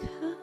because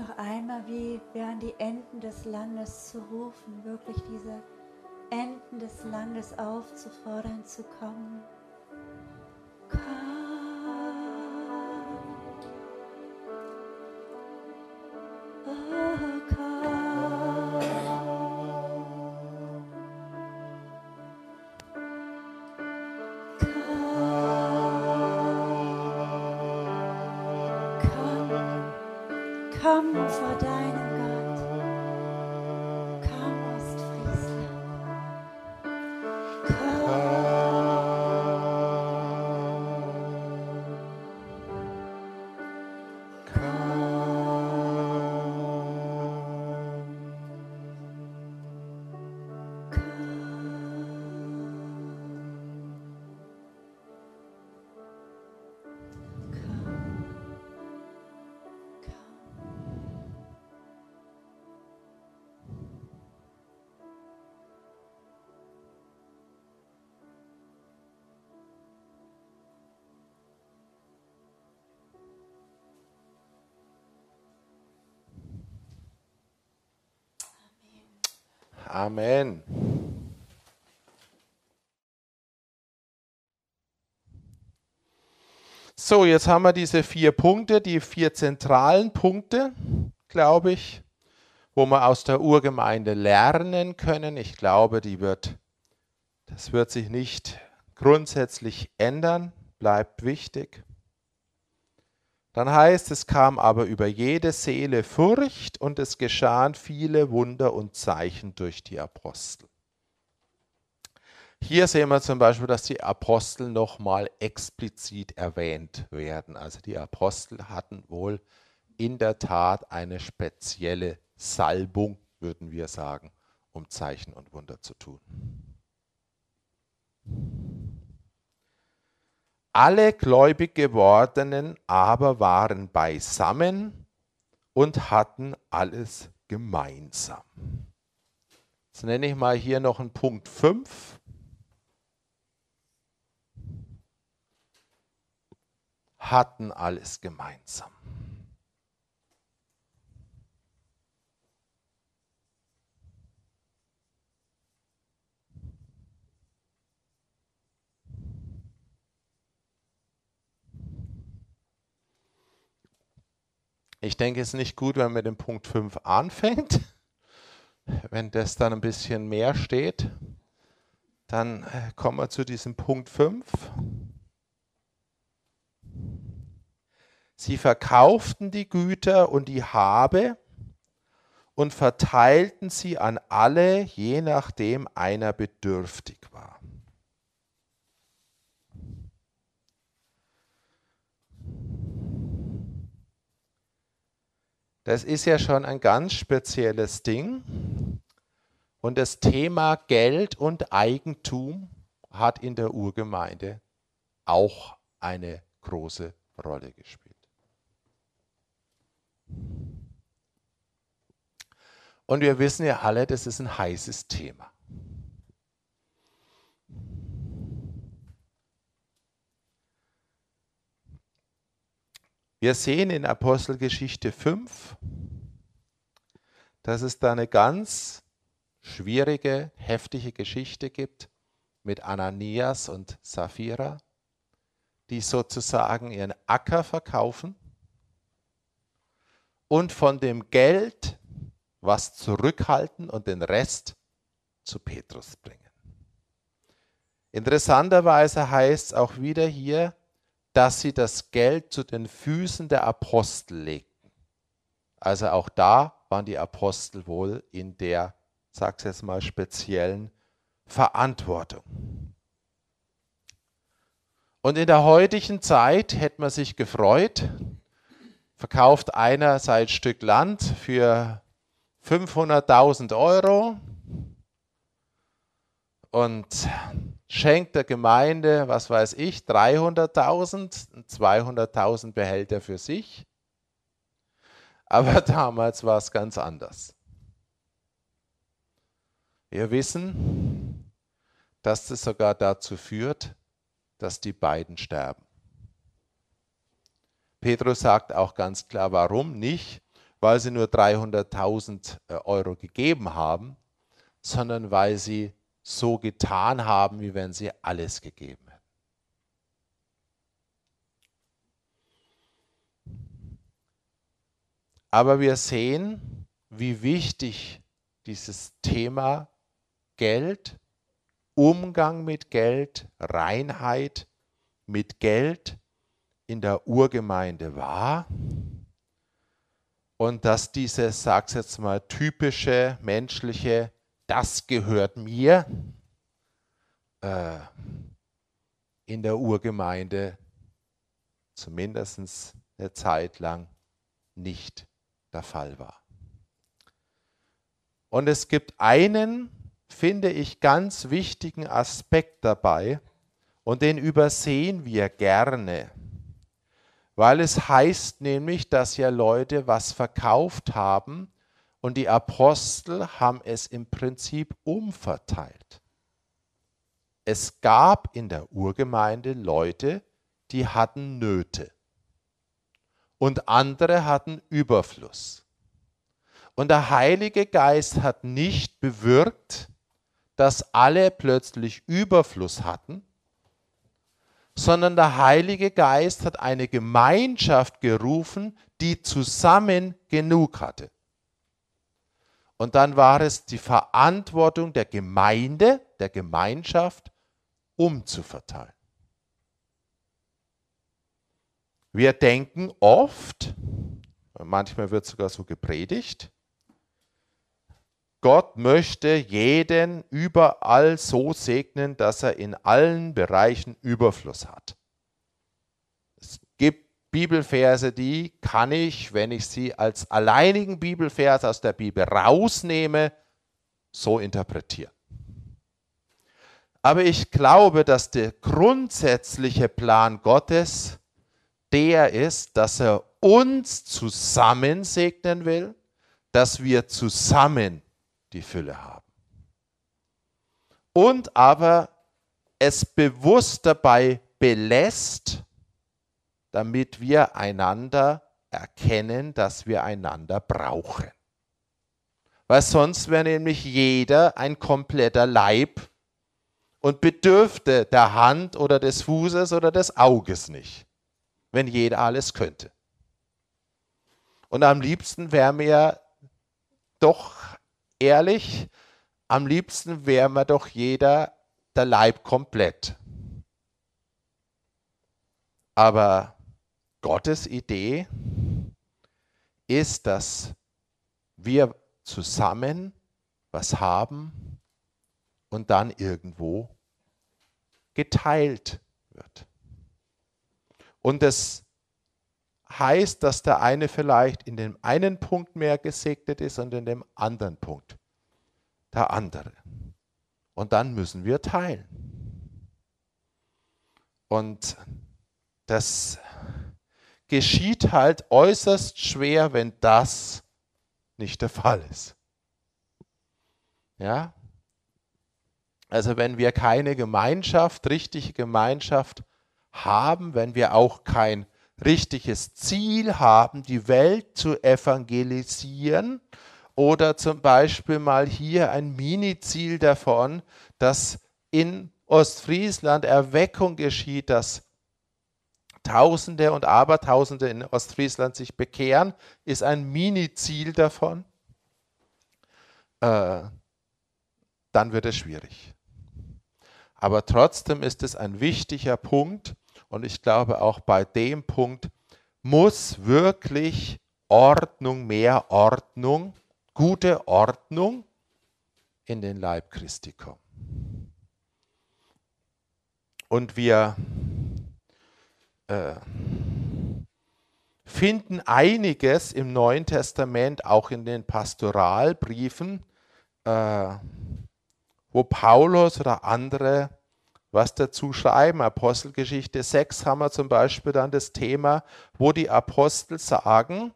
noch einmal, wie während die Enden des Landes zu rufen, wirklich diese Enden des Landes aufzufordern, zu kommen. Amen. So, jetzt haben wir diese vier Punkte, die vier zentralen Punkte, glaube ich, wo wir aus der Urgemeinde lernen können. Ich glaube, die wird, das wird sich nicht grundsätzlich ändern, bleibt wichtig. Dann heißt es, kam aber über jede Seele Furcht und es geschahen viele Wunder und Zeichen durch die Apostel. Hier sehen wir zum Beispiel, dass die Apostel nochmal explizit erwähnt werden. Also die Apostel hatten wohl in der Tat eine spezielle Salbung, würden wir sagen, um Zeichen und Wunder zu tun. Alle gläubig gewordenen aber waren beisammen und hatten alles gemeinsam. Jetzt nenne ich mal hier noch einen Punkt 5. Hatten alles gemeinsam. Ich denke, es ist nicht gut, wenn man mit dem Punkt 5 anfängt. Wenn das dann ein bisschen mehr steht, dann äh, kommen wir zu diesem Punkt 5. Sie verkauften die Güter und die Habe und verteilten sie an alle, je nachdem einer bedürftig war. Das ist ja schon ein ganz spezielles Ding. Und das Thema Geld und Eigentum hat in der Urgemeinde auch eine große Rolle gespielt. Und wir wissen ja alle, das ist ein heißes Thema. Wir sehen in Apostelgeschichte 5, dass es da eine ganz schwierige, heftige Geschichte gibt mit Ananias und Sapphira, die sozusagen ihren Acker verkaufen und von dem Geld was zurückhalten und den Rest zu Petrus bringen. Interessanterweise heißt es auch wieder hier, dass sie das Geld zu den Füßen der Apostel legten. Also auch da waren die Apostel wohl in der, sag's jetzt mal, speziellen Verantwortung. Und in der heutigen Zeit hätte man sich gefreut, verkauft einer sein Stück Land für 500.000 Euro und schenkt der Gemeinde, was weiß ich, 300.000, 200.000 behält er für sich. Aber damals war es ganz anders. Wir wissen, dass das sogar dazu führt, dass die beiden sterben. Petrus sagt auch ganz klar, warum nicht, weil sie nur 300.000 äh, Euro gegeben haben, sondern weil sie so getan haben, wie wenn sie alles gegeben hätten. Aber wir sehen, wie wichtig dieses Thema Geld, Umgang mit Geld, Reinheit mit Geld in der Urgemeinde war. und dass dieses, sag's jetzt mal, typische menschliche, das gehört mir, äh, in der Urgemeinde zumindest eine Zeit lang nicht der Fall war. Und es gibt einen, finde ich, ganz wichtigen Aspekt dabei und den übersehen wir gerne, weil es heißt nämlich, dass ja Leute was verkauft haben und die Apostel haben es im Prinzip umverteilt. Es gab in der Urgemeinde Leute, die hatten Nöte und andere hatten Überfluss. Und der Heilige Geist hat nicht bewirkt, dass alle plötzlich Überfluss hatten, sondern der Heilige Geist hat eine Gemeinschaft gerufen, die zusammen genug hatte. Und dann war es die Verantwortung der Gemeinde, der Gemeinschaft, umzuverteilen. Wir denken oft, manchmal wird sogar so gepredigt, Gott möchte jeden überall so segnen, dass er in allen Bereichen Überfluss hat. Bibelverse, die kann ich, wenn ich sie als alleinigen Bibelvers aus der Bibel rausnehme, so interpretieren. Aber ich glaube, dass der grundsätzliche Plan Gottes der ist, dass er uns zusammen segnen will, dass wir zusammen die Fülle haben. Und aber es bewusst dabei belässt, damit wir einander erkennen, dass wir einander brauchen. Weil sonst wäre nämlich jeder ein kompletter Leib und bedürfte der Hand oder des Fußes oder des Auges nicht wenn jeder alles könnte. Und am liebsten wäre mir doch ehrlich, am liebsten wäre mir doch jeder der Leib komplett. Aber Gottes Idee ist, dass wir zusammen was haben und dann irgendwo geteilt wird. Und das heißt, dass der eine vielleicht in dem einen Punkt mehr gesegnet ist und in dem anderen Punkt der andere. Und dann müssen wir teilen. Und das geschieht halt äußerst schwer, wenn das nicht der Fall ist. Ja? Also wenn wir keine Gemeinschaft, richtige Gemeinschaft haben, wenn wir auch kein richtiges Ziel haben, die Welt zu evangelisieren oder zum Beispiel mal hier ein Mini-Ziel davon, dass in Ostfriesland Erweckung geschieht, dass Tausende und Abertausende in Ostfriesland sich bekehren, ist ein Mini-Ziel davon. Äh, dann wird es schwierig. Aber trotzdem ist es ein wichtiger Punkt, und ich glaube, auch bei dem Punkt muss wirklich Ordnung, mehr Ordnung, gute Ordnung in den Leib Christi kommen. Und wir äh, finden einiges im Neuen Testament, auch in den Pastoralbriefen, äh, wo Paulus oder andere was dazu schreiben. Apostelgeschichte 6 haben wir zum Beispiel dann das Thema, wo die Apostel sagen,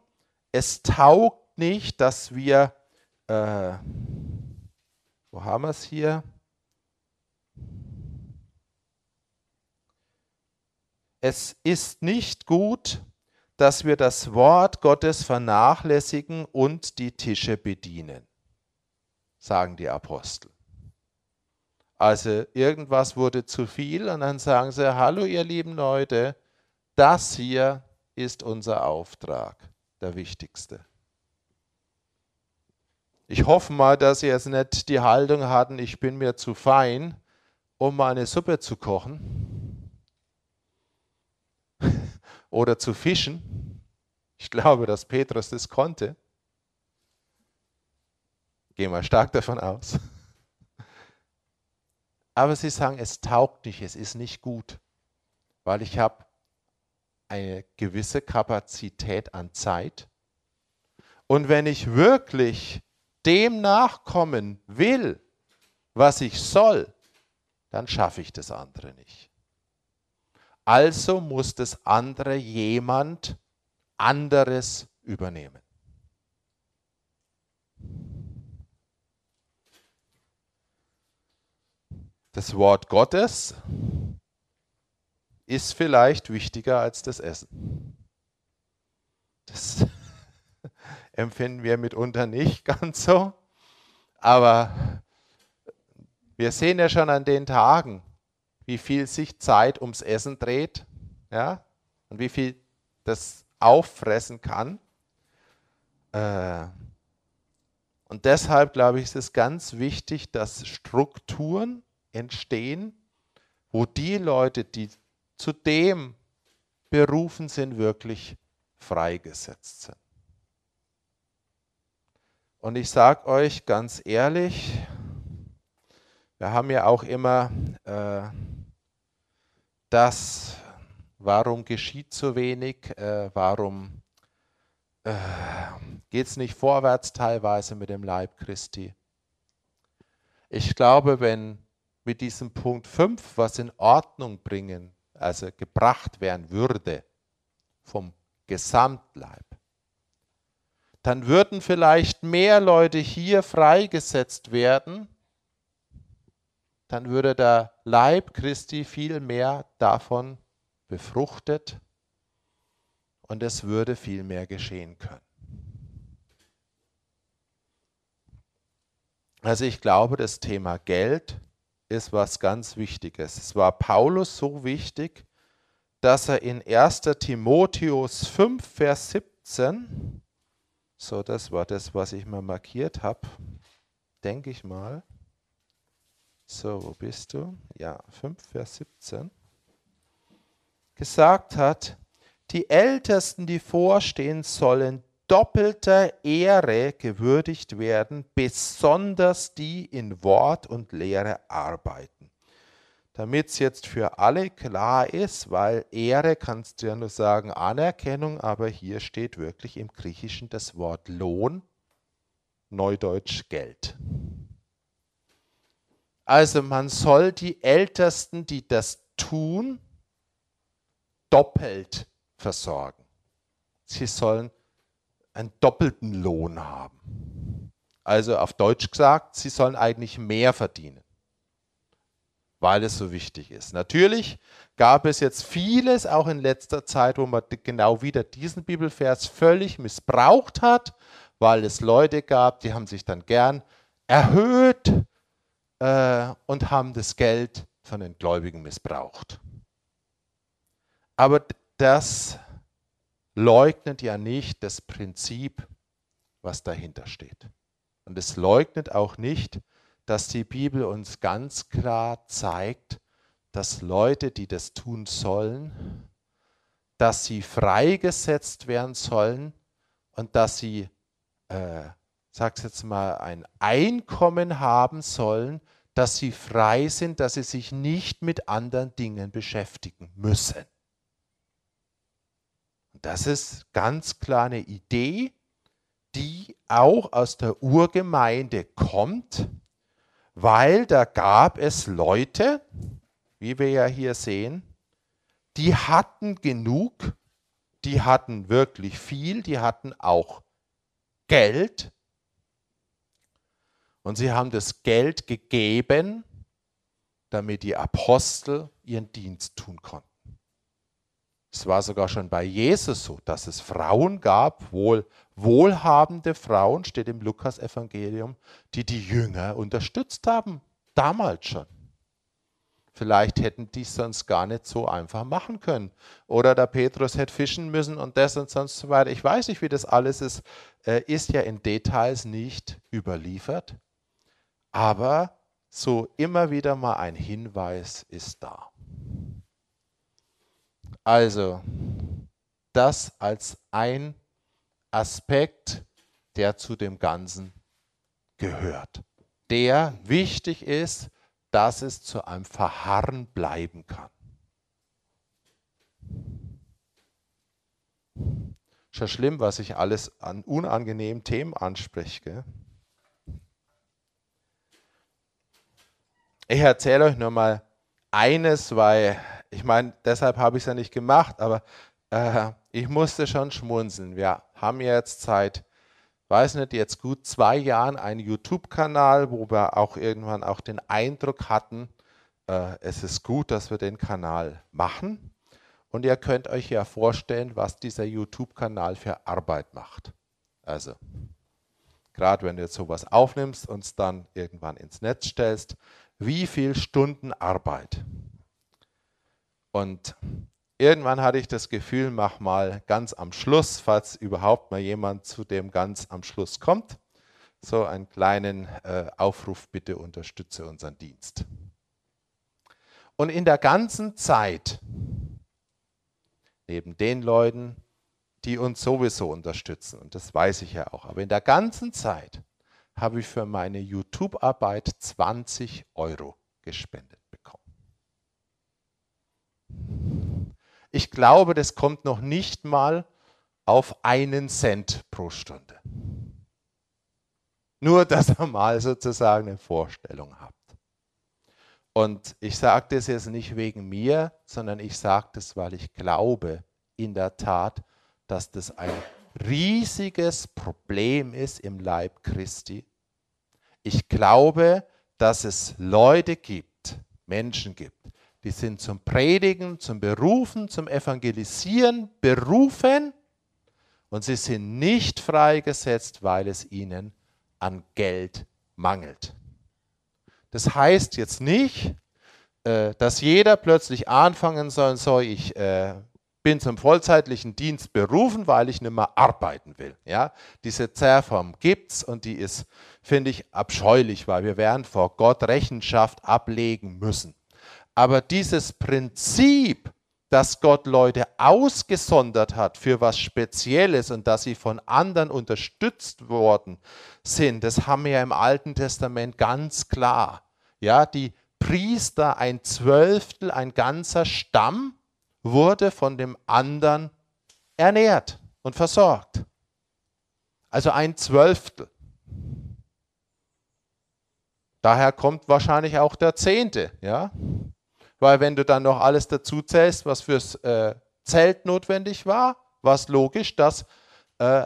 es taugt nicht, dass wir, äh, wo haben wir es hier? Es ist nicht gut, dass wir das Wort Gottes vernachlässigen und die Tische bedienen, sagen die Apostel. Also irgendwas wurde zu viel und dann sagen sie, hallo ihr lieben Leute, das hier ist unser Auftrag, der wichtigste. Ich hoffe mal, dass sie jetzt nicht die Haltung hatten, ich bin mir zu fein, um meine Suppe zu kochen oder zu fischen. Ich glaube, dass Petrus das konnte. Gehen wir stark davon aus. Aber sie sagen, es taugt nicht, es ist nicht gut, weil ich habe eine gewisse Kapazität an Zeit. Und wenn ich wirklich dem nachkommen will, was ich soll, dann schaffe ich das andere nicht. Also muss das andere jemand anderes übernehmen. Das Wort Gottes ist vielleicht wichtiger als das Essen. Das empfinden wir mitunter nicht ganz so, aber wir sehen ja schon an den Tagen, wie viel sich Zeit ums Essen dreht ja, und wie viel das auffressen kann. Äh, und deshalb glaube ich, ist es ganz wichtig, dass Strukturen entstehen, wo die Leute, die zu dem berufen sind, wirklich freigesetzt sind. Und ich sage euch ganz ehrlich, wir haben ja auch immer äh, das, warum geschieht so wenig, äh, warum äh, geht es nicht vorwärts teilweise mit dem Leib Christi. Ich glaube, wenn mit diesem Punkt 5 was in Ordnung bringen, also gebracht werden würde vom Gesamtleib, dann würden vielleicht mehr Leute hier freigesetzt werden, dann würde der Leib Christi viel mehr davon befruchtet und es würde viel mehr geschehen können. Also ich glaube, das Thema Geld ist was ganz Wichtiges. Es war Paulus so wichtig, dass er in 1 Timotheus 5, Vers 17, so das war das, was ich mal markiert habe, denke ich mal. So, wo bist du? Ja, 5, Vers 17. Gesagt hat, die Ältesten, die vorstehen, sollen doppelter Ehre gewürdigt werden, besonders die in Wort und Lehre arbeiten. Damit es jetzt für alle klar ist, weil Ehre kannst du ja nur sagen Anerkennung, aber hier steht wirklich im Griechischen das Wort Lohn, neudeutsch Geld. Also man soll die Ältesten, die das tun, doppelt versorgen. Sie sollen einen doppelten Lohn haben. Also auf Deutsch gesagt, sie sollen eigentlich mehr verdienen, weil es so wichtig ist. Natürlich gab es jetzt vieles auch in letzter Zeit, wo man genau wieder diesen Bibelvers völlig missbraucht hat, weil es Leute gab, die haben sich dann gern erhöht äh, und haben das Geld von den Gläubigen missbraucht. Aber das leugnet ja nicht das Prinzip, was dahinter steht. Und es leugnet auch nicht, dass die Bibel uns ganz klar zeigt, dass Leute, die das tun sollen, dass sie freigesetzt werden sollen und dass sie, äh, sag's jetzt mal, ein Einkommen haben sollen, dass sie frei sind, dass sie sich nicht mit anderen Dingen beschäftigen müssen. Das ist ganz klar eine Idee, die auch aus der Urgemeinde kommt, weil da gab es Leute, wie wir ja hier sehen, die hatten genug, die hatten wirklich viel, die hatten auch Geld und sie haben das Geld gegeben, damit die Apostel ihren Dienst tun konnten. Es war sogar schon bei Jesus so, dass es Frauen gab, wohl wohlhabende Frauen, steht im Lukas-Evangelium, die die Jünger unterstützt haben, damals schon. Vielleicht hätten die es sonst gar nicht so einfach machen können. Oder der Petrus hätte fischen müssen und das und sonst so weiter. Ich weiß nicht, wie das alles ist. Ist ja in Details nicht überliefert. Aber so immer wieder mal ein Hinweis ist da. Also, das als ein Aspekt, der zu dem Ganzen gehört, der wichtig ist, dass es zu einem Verharren bleiben kann. Schon schlimm, was ich alles an unangenehmen Themen anspreche. Gell? Ich erzähle euch nur mal eines, weil ich meine, deshalb habe ich es ja nicht gemacht, aber äh, ich musste schon schmunzeln. Wir haben jetzt seit, weiß nicht, jetzt gut zwei Jahren einen YouTube-Kanal, wo wir auch irgendwann auch den Eindruck hatten, äh, es ist gut, dass wir den Kanal machen. Und ihr könnt euch ja vorstellen, was dieser YouTube-Kanal für Arbeit macht. Also, gerade wenn du jetzt sowas aufnimmst und es dann irgendwann ins Netz stellst, wie viel Stunden Arbeit. Und irgendwann hatte ich das Gefühl, mach mal ganz am Schluss, falls überhaupt mal jemand zu dem ganz am Schluss kommt, so einen kleinen äh, Aufruf, bitte unterstütze unseren Dienst. Und in der ganzen Zeit, neben den Leuten, die uns sowieso unterstützen, und das weiß ich ja auch, aber in der ganzen Zeit habe ich für meine YouTube-Arbeit 20 Euro gespendet bekommen. Ich glaube, das kommt noch nicht mal auf einen Cent pro Stunde. Nur, dass ihr mal sozusagen eine Vorstellung habt. Und ich sage das jetzt nicht wegen mir, sondern ich sage das, weil ich glaube in der Tat, dass das ein riesiges Problem ist im Leib Christi. Ich glaube, dass es Leute gibt, Menschen gibt, die sind zum Predigen, zum Berufen, zum Evangelisieren berufen und sie sind nicht freigesetzt, weil es ihnen an Geld mangelt. Das heißt jetzt nicht, äh, dass jeder plötzlich anfangen soll, so ich äh, bin zum vollzeitlichen Dienst berufen, weil ich nicht mehr arbeiten will. Ja? Diese Zerrform gibt es und die ist, finde ich, abscheulich, weil wir werden vor Gott Rechenschaft ablegen müssen. Aber dieses Prinzip, dass Gott Leute ausgesondert hat für was Spezielles und dass sie von anderen unterstützt worden sind, das haben wir ja im Alten Testament ganz klar. Ja, die Priester, ein Zwölftel, ein ganzer Stamm, wurde von dem anderen ernährt und versorgt. Also ein Zwölftel. Daher kommt wahrscheinlich auch der Zehnte, ja? Weil wenn du dann noch alles dazu zählst, was fürs äh, Zelt notwendig war, war es logisch, dass äh,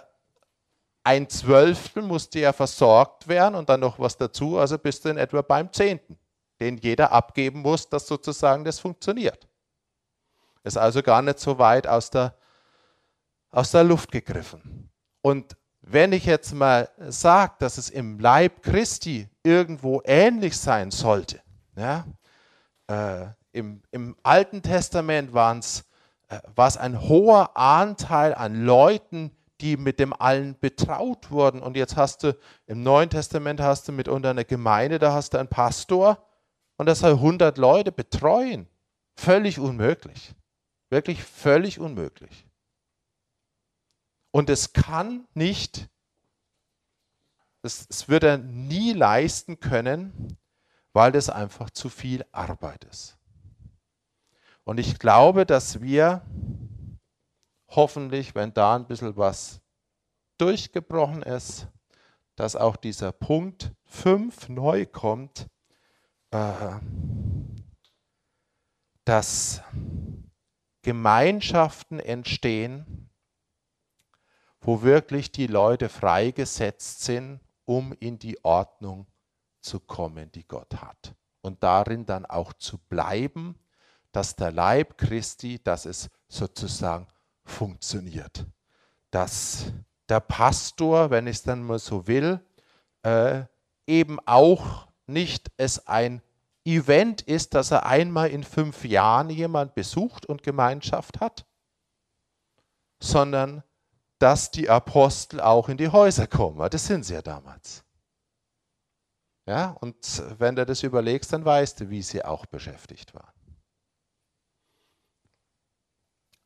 ein Zwölftel musste ja versorgt werden und dann noch was dazu, also bist du in etwa beim Zehnten, den jeder abgeben muss, dass sozusagen das funktioniert. Ist also gar nicht so weit aus der, aus der Luft gegriffen. Und wenn ich jetzt mal sage, dass es im Leib Christi irgendwo ähnlich sein sollte, ja, äh, im, im, Alten Testament äh, war es ein hoher Anteil an Leuten, die mit dem Allen betraut wurden. Und jetzt hast du im Neuen Testament hast du mitunter eine Gemeinde, da hast du einen Pastor und das soll 100 Leute betreuen. Völlig unmöglich. Wirklich völlig unmöglich. Und es kann nicht, es, es wird er nie leisten können, weil das einfach zu viel Arbeit ist. Und ich glaube, dass wir hoffentlich, wenn da ein bisschen was durchgebrochen ist, dass auch dieser Punkt 5 neu kommt, äh, dass Gemeinschaften entstehen, wo wirklich die Leute freigesetzt sind, um in die Ordnung zu kommen, die Gott hat. Und darin dann auch zu bleiben, dass der Leib Christi, dass es sozusagen funktioniert. Dass der Pastor, wenn ich es dann mal so will, äh, eben auch nicht es ein Event ist, dass er einmal in fünf Jahren jemand besucht und Gemeinschaft hat, sondern dass die Apostel auch in die Häuser kommen. Das sind sie ja damals. Ja, und wenn du das überlegst, dann weißt du, wie sie auch beschäftigt waren.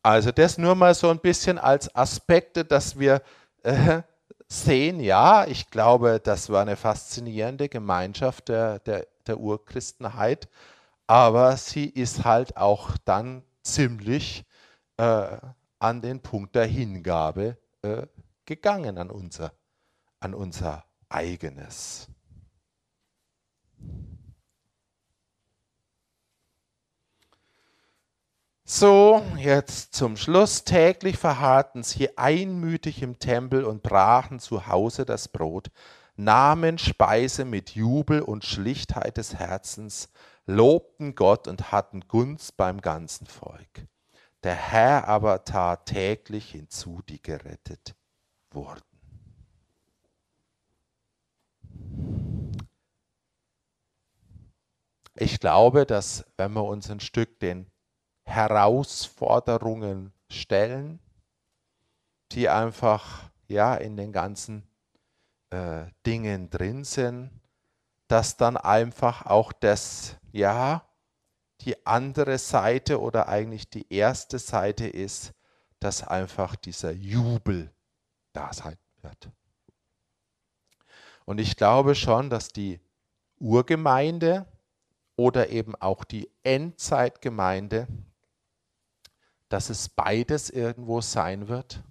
Also das nur mal so ein bisschen als Aspekte, dass wir äh, sehen, ja, ich glaube, das war eine faszinierende Gemeinschaft der, der, der Urchristenheit, aber sie ist halt auch dann ziemlich äh, an den Punkt der Hingabe äh, gegangen, an unser, an unser eigenes. So, jetzt zum Schluss. Täglich verharrten sie einmütig im Tempel und brachen zu Hause das Brot, nahmen Speise mit Jubel und Schlichtheit des Herzens, lobten Gott und hatten Gunst beim ganzen Volk. Der Herr aber tat täglich hinzu, die gerettet wurden. Ich glaube, dass wenn wir uns ein Stück den Herausforderungen stellen, die einfach ja in den ganzen äh, Dingen drin sind, dass dann einfach auch das ja die andere Seite oder eigentlich die erste Seite ist, dass einfach dieser Jubel da sein wird. Und ich glaube schon, dass die Urgemeinde oder eben auch die Endzeitgemeinde dass es beides irgendwo sein wird?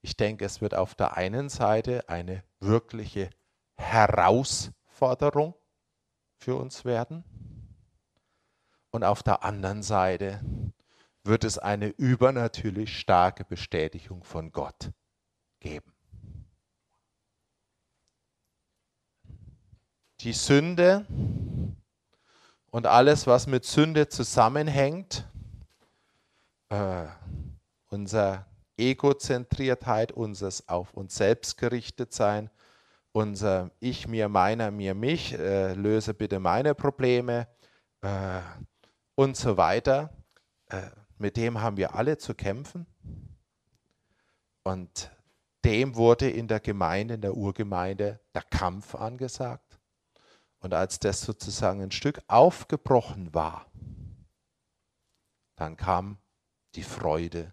Ich denke, es wird auf der einen Seite eine wirkliche Herausforderung für uns werden und auf der anderen Seite wird es eine übernatürlich starke Bestätigung von Gott geben. Die Sünde und alles, was mit Sünde zusammenhängt, äh, unser Egozentriertheit, unseres auf uns selbst gerichtet sein, unser Ich, mir, meiner, mir, mich, äh, löse bitte meine Probleme äh, und so weiter. Äh, mit dem haben wir alle zu kämpfen. Und dem wurde in der Gemeinde, in der Urgemeinde, der Kampf angesagt. Und als das sozusagen ein Stück aufgebrochen war, dann kam die Freude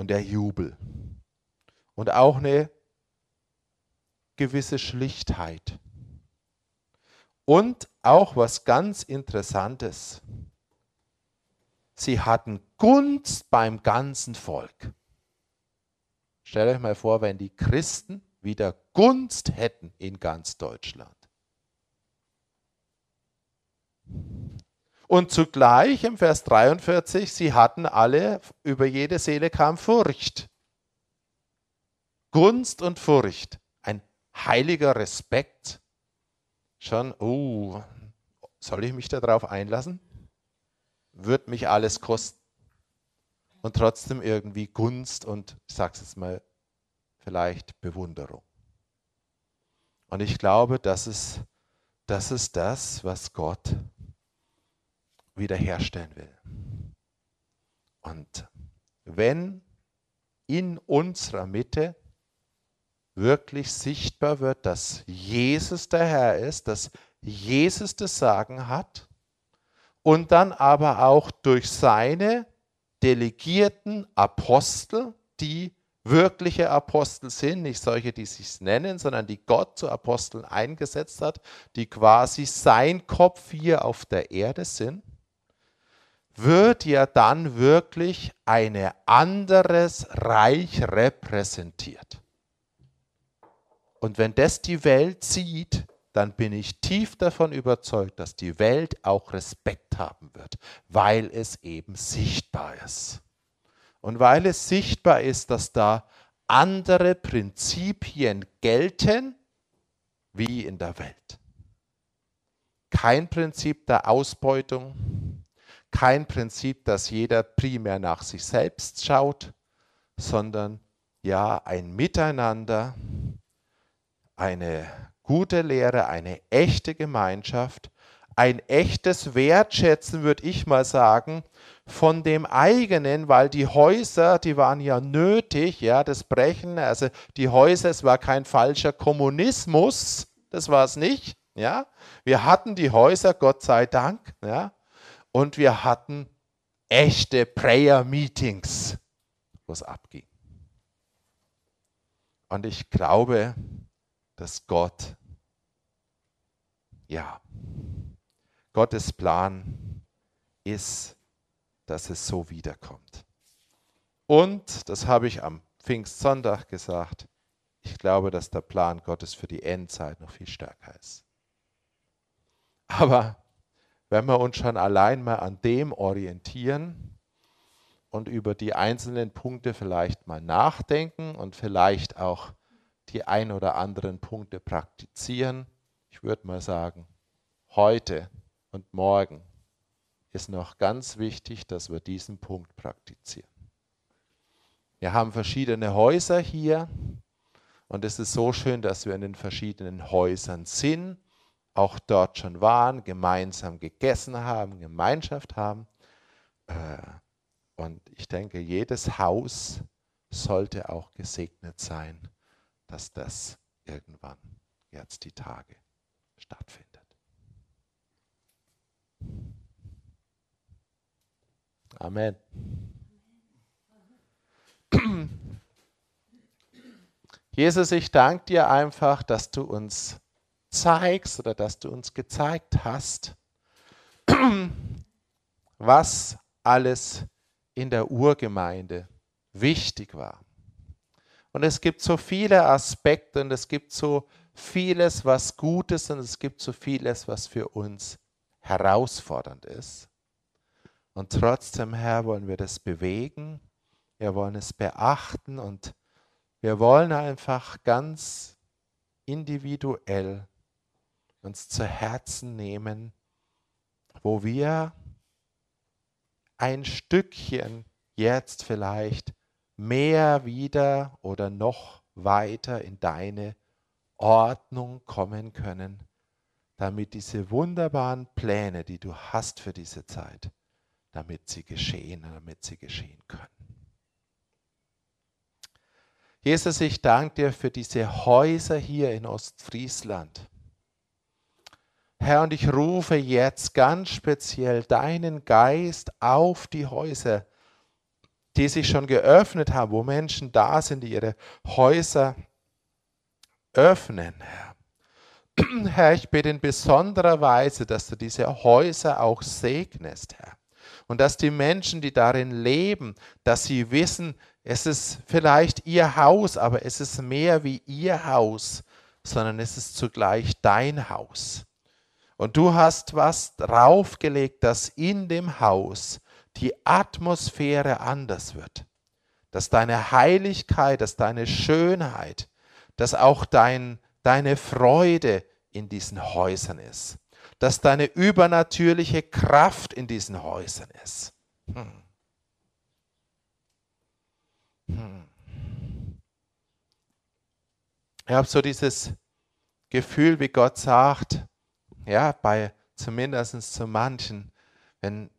und der Jubel und auch eine gewisse Schlichtheit. Und auch was ganz Interessantes. Sie hatten Gunst beim ganzen Volk. Stellt euch mal vor, wenn die Christen wieder Gunst hätten in ganz Deutschland. Und zugleich im Vers 43, sie hatten alle, über jede Seele kam Furcht. Gunst und Furcht, ein heiliger Respekt. Schon, uh, soll ich mich darauf einlassen? Wird mich alles kosten. Und trotzdem irgendwie Gunst und, ich sage es jetzt mal, vielleicht Bewunderung. Und ich glaube, das ist, das ist das, was Gott wiederherstellen will. Und wenn in unserer Mitte wirklich sichtbar wird, dass Jesus der Herr ist, dass Jesus das Sagen hat und dann aber auch durch seine delegierten Apostel, die wirkliche Apostel sind, nicht solche, die sich nennen, sondern die Gott zu Aposteln eingesetzt hat, die quasi sein Kopf hier auf der Erde sind, wird ja dann wirklich ein anderes Reich repräsentiert. Und wenn das die Welt sieht, dann bin ich tief davon überzeugt, dass die Welt auch Respekt haben wird, weil es eben sichtbar ist. Und weil es sichtbar ist, dass da andere Prinzipien gelten wie in der Welt. Kein Prinzip der Ausbeutung, kein Prinzip, dass jeder primär nach sich selbst schaut, sondern ja ein Miteinander, eine gute Lehre, eine echte Gemeinschaft, ein echtes Wertschätzen, würde ich mal sagen, von dem eigenen, weil die Häuser, die waren ja nötig, ja, das Brechen, also die Häuser, es war kein falscher Kommunismus, das war es nicht, ja. Wir hatten die Häuser, Gott sei Dank, ja und wir hatten echte Prayer-Meetings, wo es abging. Und ich glaube, dass Gott, ja, Gottes Plan ist, dass es so wiederkommt. Und, das habe ich am Pfingstsonntag gesagt, ich glaube, dass der Plan Gottes für die Endzeit noch viel stärker ist. Aber wenn wir uns schon allein mal an dem orientieren und über die einzelnen Punkte vielleicht mal nachdenken und vielleicht auch die ein oder anderen Punkte praktizieren, ich würde mal sagen, heute und morgen ist noch ganz wichtig, dass wir diesen Punkt praktizieren. Wir haben verschiedene Häuser hier und es ist so schön, dass wir in den verschiedenen Häusern sind auch dort schon waren, gemeinsam gegessen haben, Gemeinschaft haben. Äh, und ich denke, jedes Haus sollte auch gesegnet sein, dass das irgendwann jetzt die Tage stattfindet. Amen. Jesus, ich danke dir einfach, dass du uns zeigst oder dass du uns gezeigt hast, was alles in der Urgemeinde wichtig war. Und es gibt so viele Aspekte und es gibt so vieles, was gut ist und es gibt so vieles, was für uns herausfordernd ist. Und trotzdem, Herr, wollen wir das bewegen, wir wollen es beachten und wir wollen einfach ganz individuell uns zu Herzen nehmen, wo wir ein Stückchen jetzt vielleicht mehr wieder oder noch weiter in deine Ordnung kommen können, damit diese wunderbaren Pläne, die du hast für diese Zeit, damit sie geschehen, damit sie geschehen können. Jesus, ich danke dir für diese Häuser hier in Ostfriesland. Herr, und ich rufe jetzt ganz speziell deinen Geist auf die Häuser, die sich schon geöffnet haben, wo Menschen da sind, die ihre Häuser öffnen, Herr. Herr, ich bitte in besonderer Weise, dass du diese Häuser auch segnest, Herr. Und dass die Menschen, die darin leben, dass sie wissen, es ist vielleicht ihr Haus, aber es ist mehr wie ihr Haus, sondern es ist zugleich dein Haus. Und du hast was draufgelegt, dass in dem Haus die Atmosphäre anders wird. Dass deine Heiligkeit, dass deine Schönheit, dass auch dein, deine Freude in diesen Häusern ist. Dass deine übernatürliche Kraft in diesen Häusern ist. Hm. Hm. Ich habe so dieses Gefühl, wie Gott sagt, ja, bei zumindest zu manchen, wenn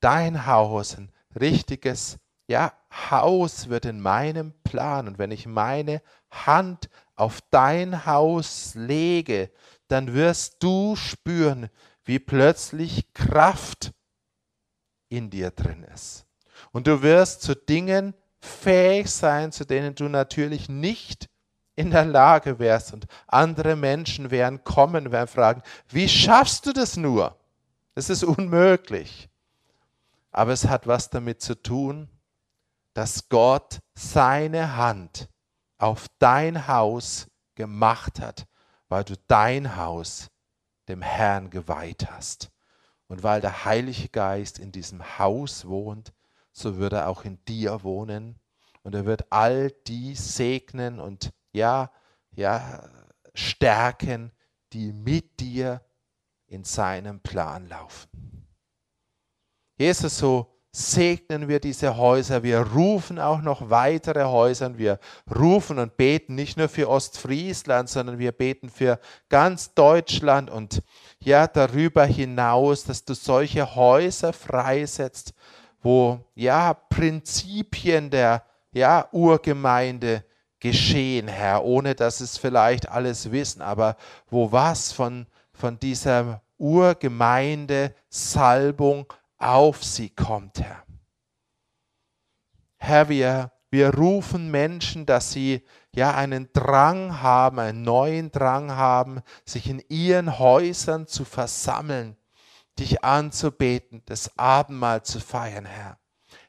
dein Haus ein richtiges ja, Haus wird in meinem Plan und wenn ich meine Hand auf dein Haus lege, dann wirst du spüren, wie plötzlich Kraft in dir drin ist. Und du wirst zu Dingen fähig sein, zu denen du natürlich nicht in der Lage wärst und andere Menschen werden kommen, werden fragen, wie schaffst du das nur? Das ist unmöglich. Aber es hat was damit zu tun, dass Gott seine Hand auf dein Haus gemacht hat, weil du dein Haus dem Herrn geweiht hast. Und weil der Heilige Geist in diesem Haus wohnt, so wird er auch in dir wohnen und er wird all die segnen und ja, ja, stärken, die mit dir in seinem Plan laufen. Jesus, so segnen wir diese Häuser. Wir rufen auch noch weitere Häuser. Wir rufen und beten nicht nur für Ostfriesland, sondern wir beten für ganz Deutschland und ja, darüber hinaus, dass du solche Häuser freisetzt, wo ja Prinzipien der ja, Urgemeinde geschehen, Herr, ohne dass es vielleicht alles wissen, aber wo was von, von dieser Urgemeinde Salbung auf sie kommt, Herr. Herr, wir, wir rufen Menschen, dass sie ja einen Drang haben, einen neuen Drang haben, sich in ihren Häusern zu versammeln, dich anzubeten, das Abendmahl zu feiern, Herr.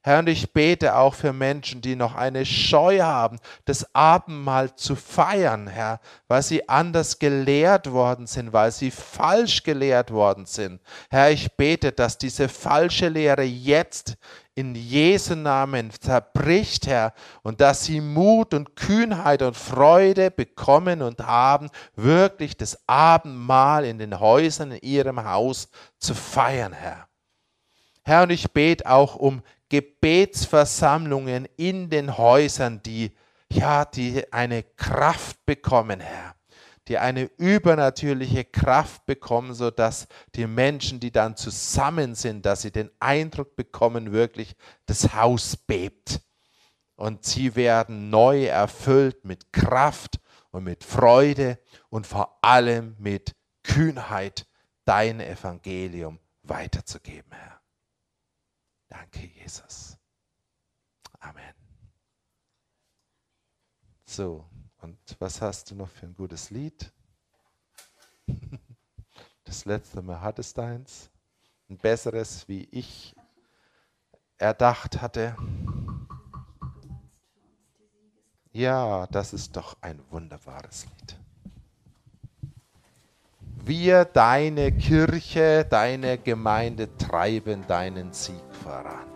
Herr, und ich bete auch für Menschen, die noch eine Scheu haben, das Abendmahl zu feiern, Herr, weil sie anders gelehrt worden sind, weil sie falsch gelehrt worden sind. Herr, ich bete, dass diese falsche Lehre jetzt in Jesu Namen zerbricht, Herr, und dass sie Mut und Kühnheit und Freude bekommen und haben, wirklich das Abendmahl in den Häusern in ihrem Haus zu feiern, Herr. Herr, und ich bete auch um Gebetsversammlungen in den Häusern, die ja, die eine Kraft bekommen, Herr, die eine übernatürliche Kraft bekommen, so dass die Menschen, die dann zusammen sind, dass sie den Eindruck bekommen, wirklich das Haus bebt und sie werden neu erfüllt mit Kraft und mit Freude und vor allem mit Kühnheit dein Evangelium weiterzugeben, Herr. Danke, Jesus. Amen. So, und was hast du noch für ein gutes Lied? Das letzte Mal hattest du eins. Ein besseres, wie ich erdacht hatte. Ja, das ist doch ein wunderbares Lied wir, deine Kirche, deine Gemeinde treiben deinen Sieg voran.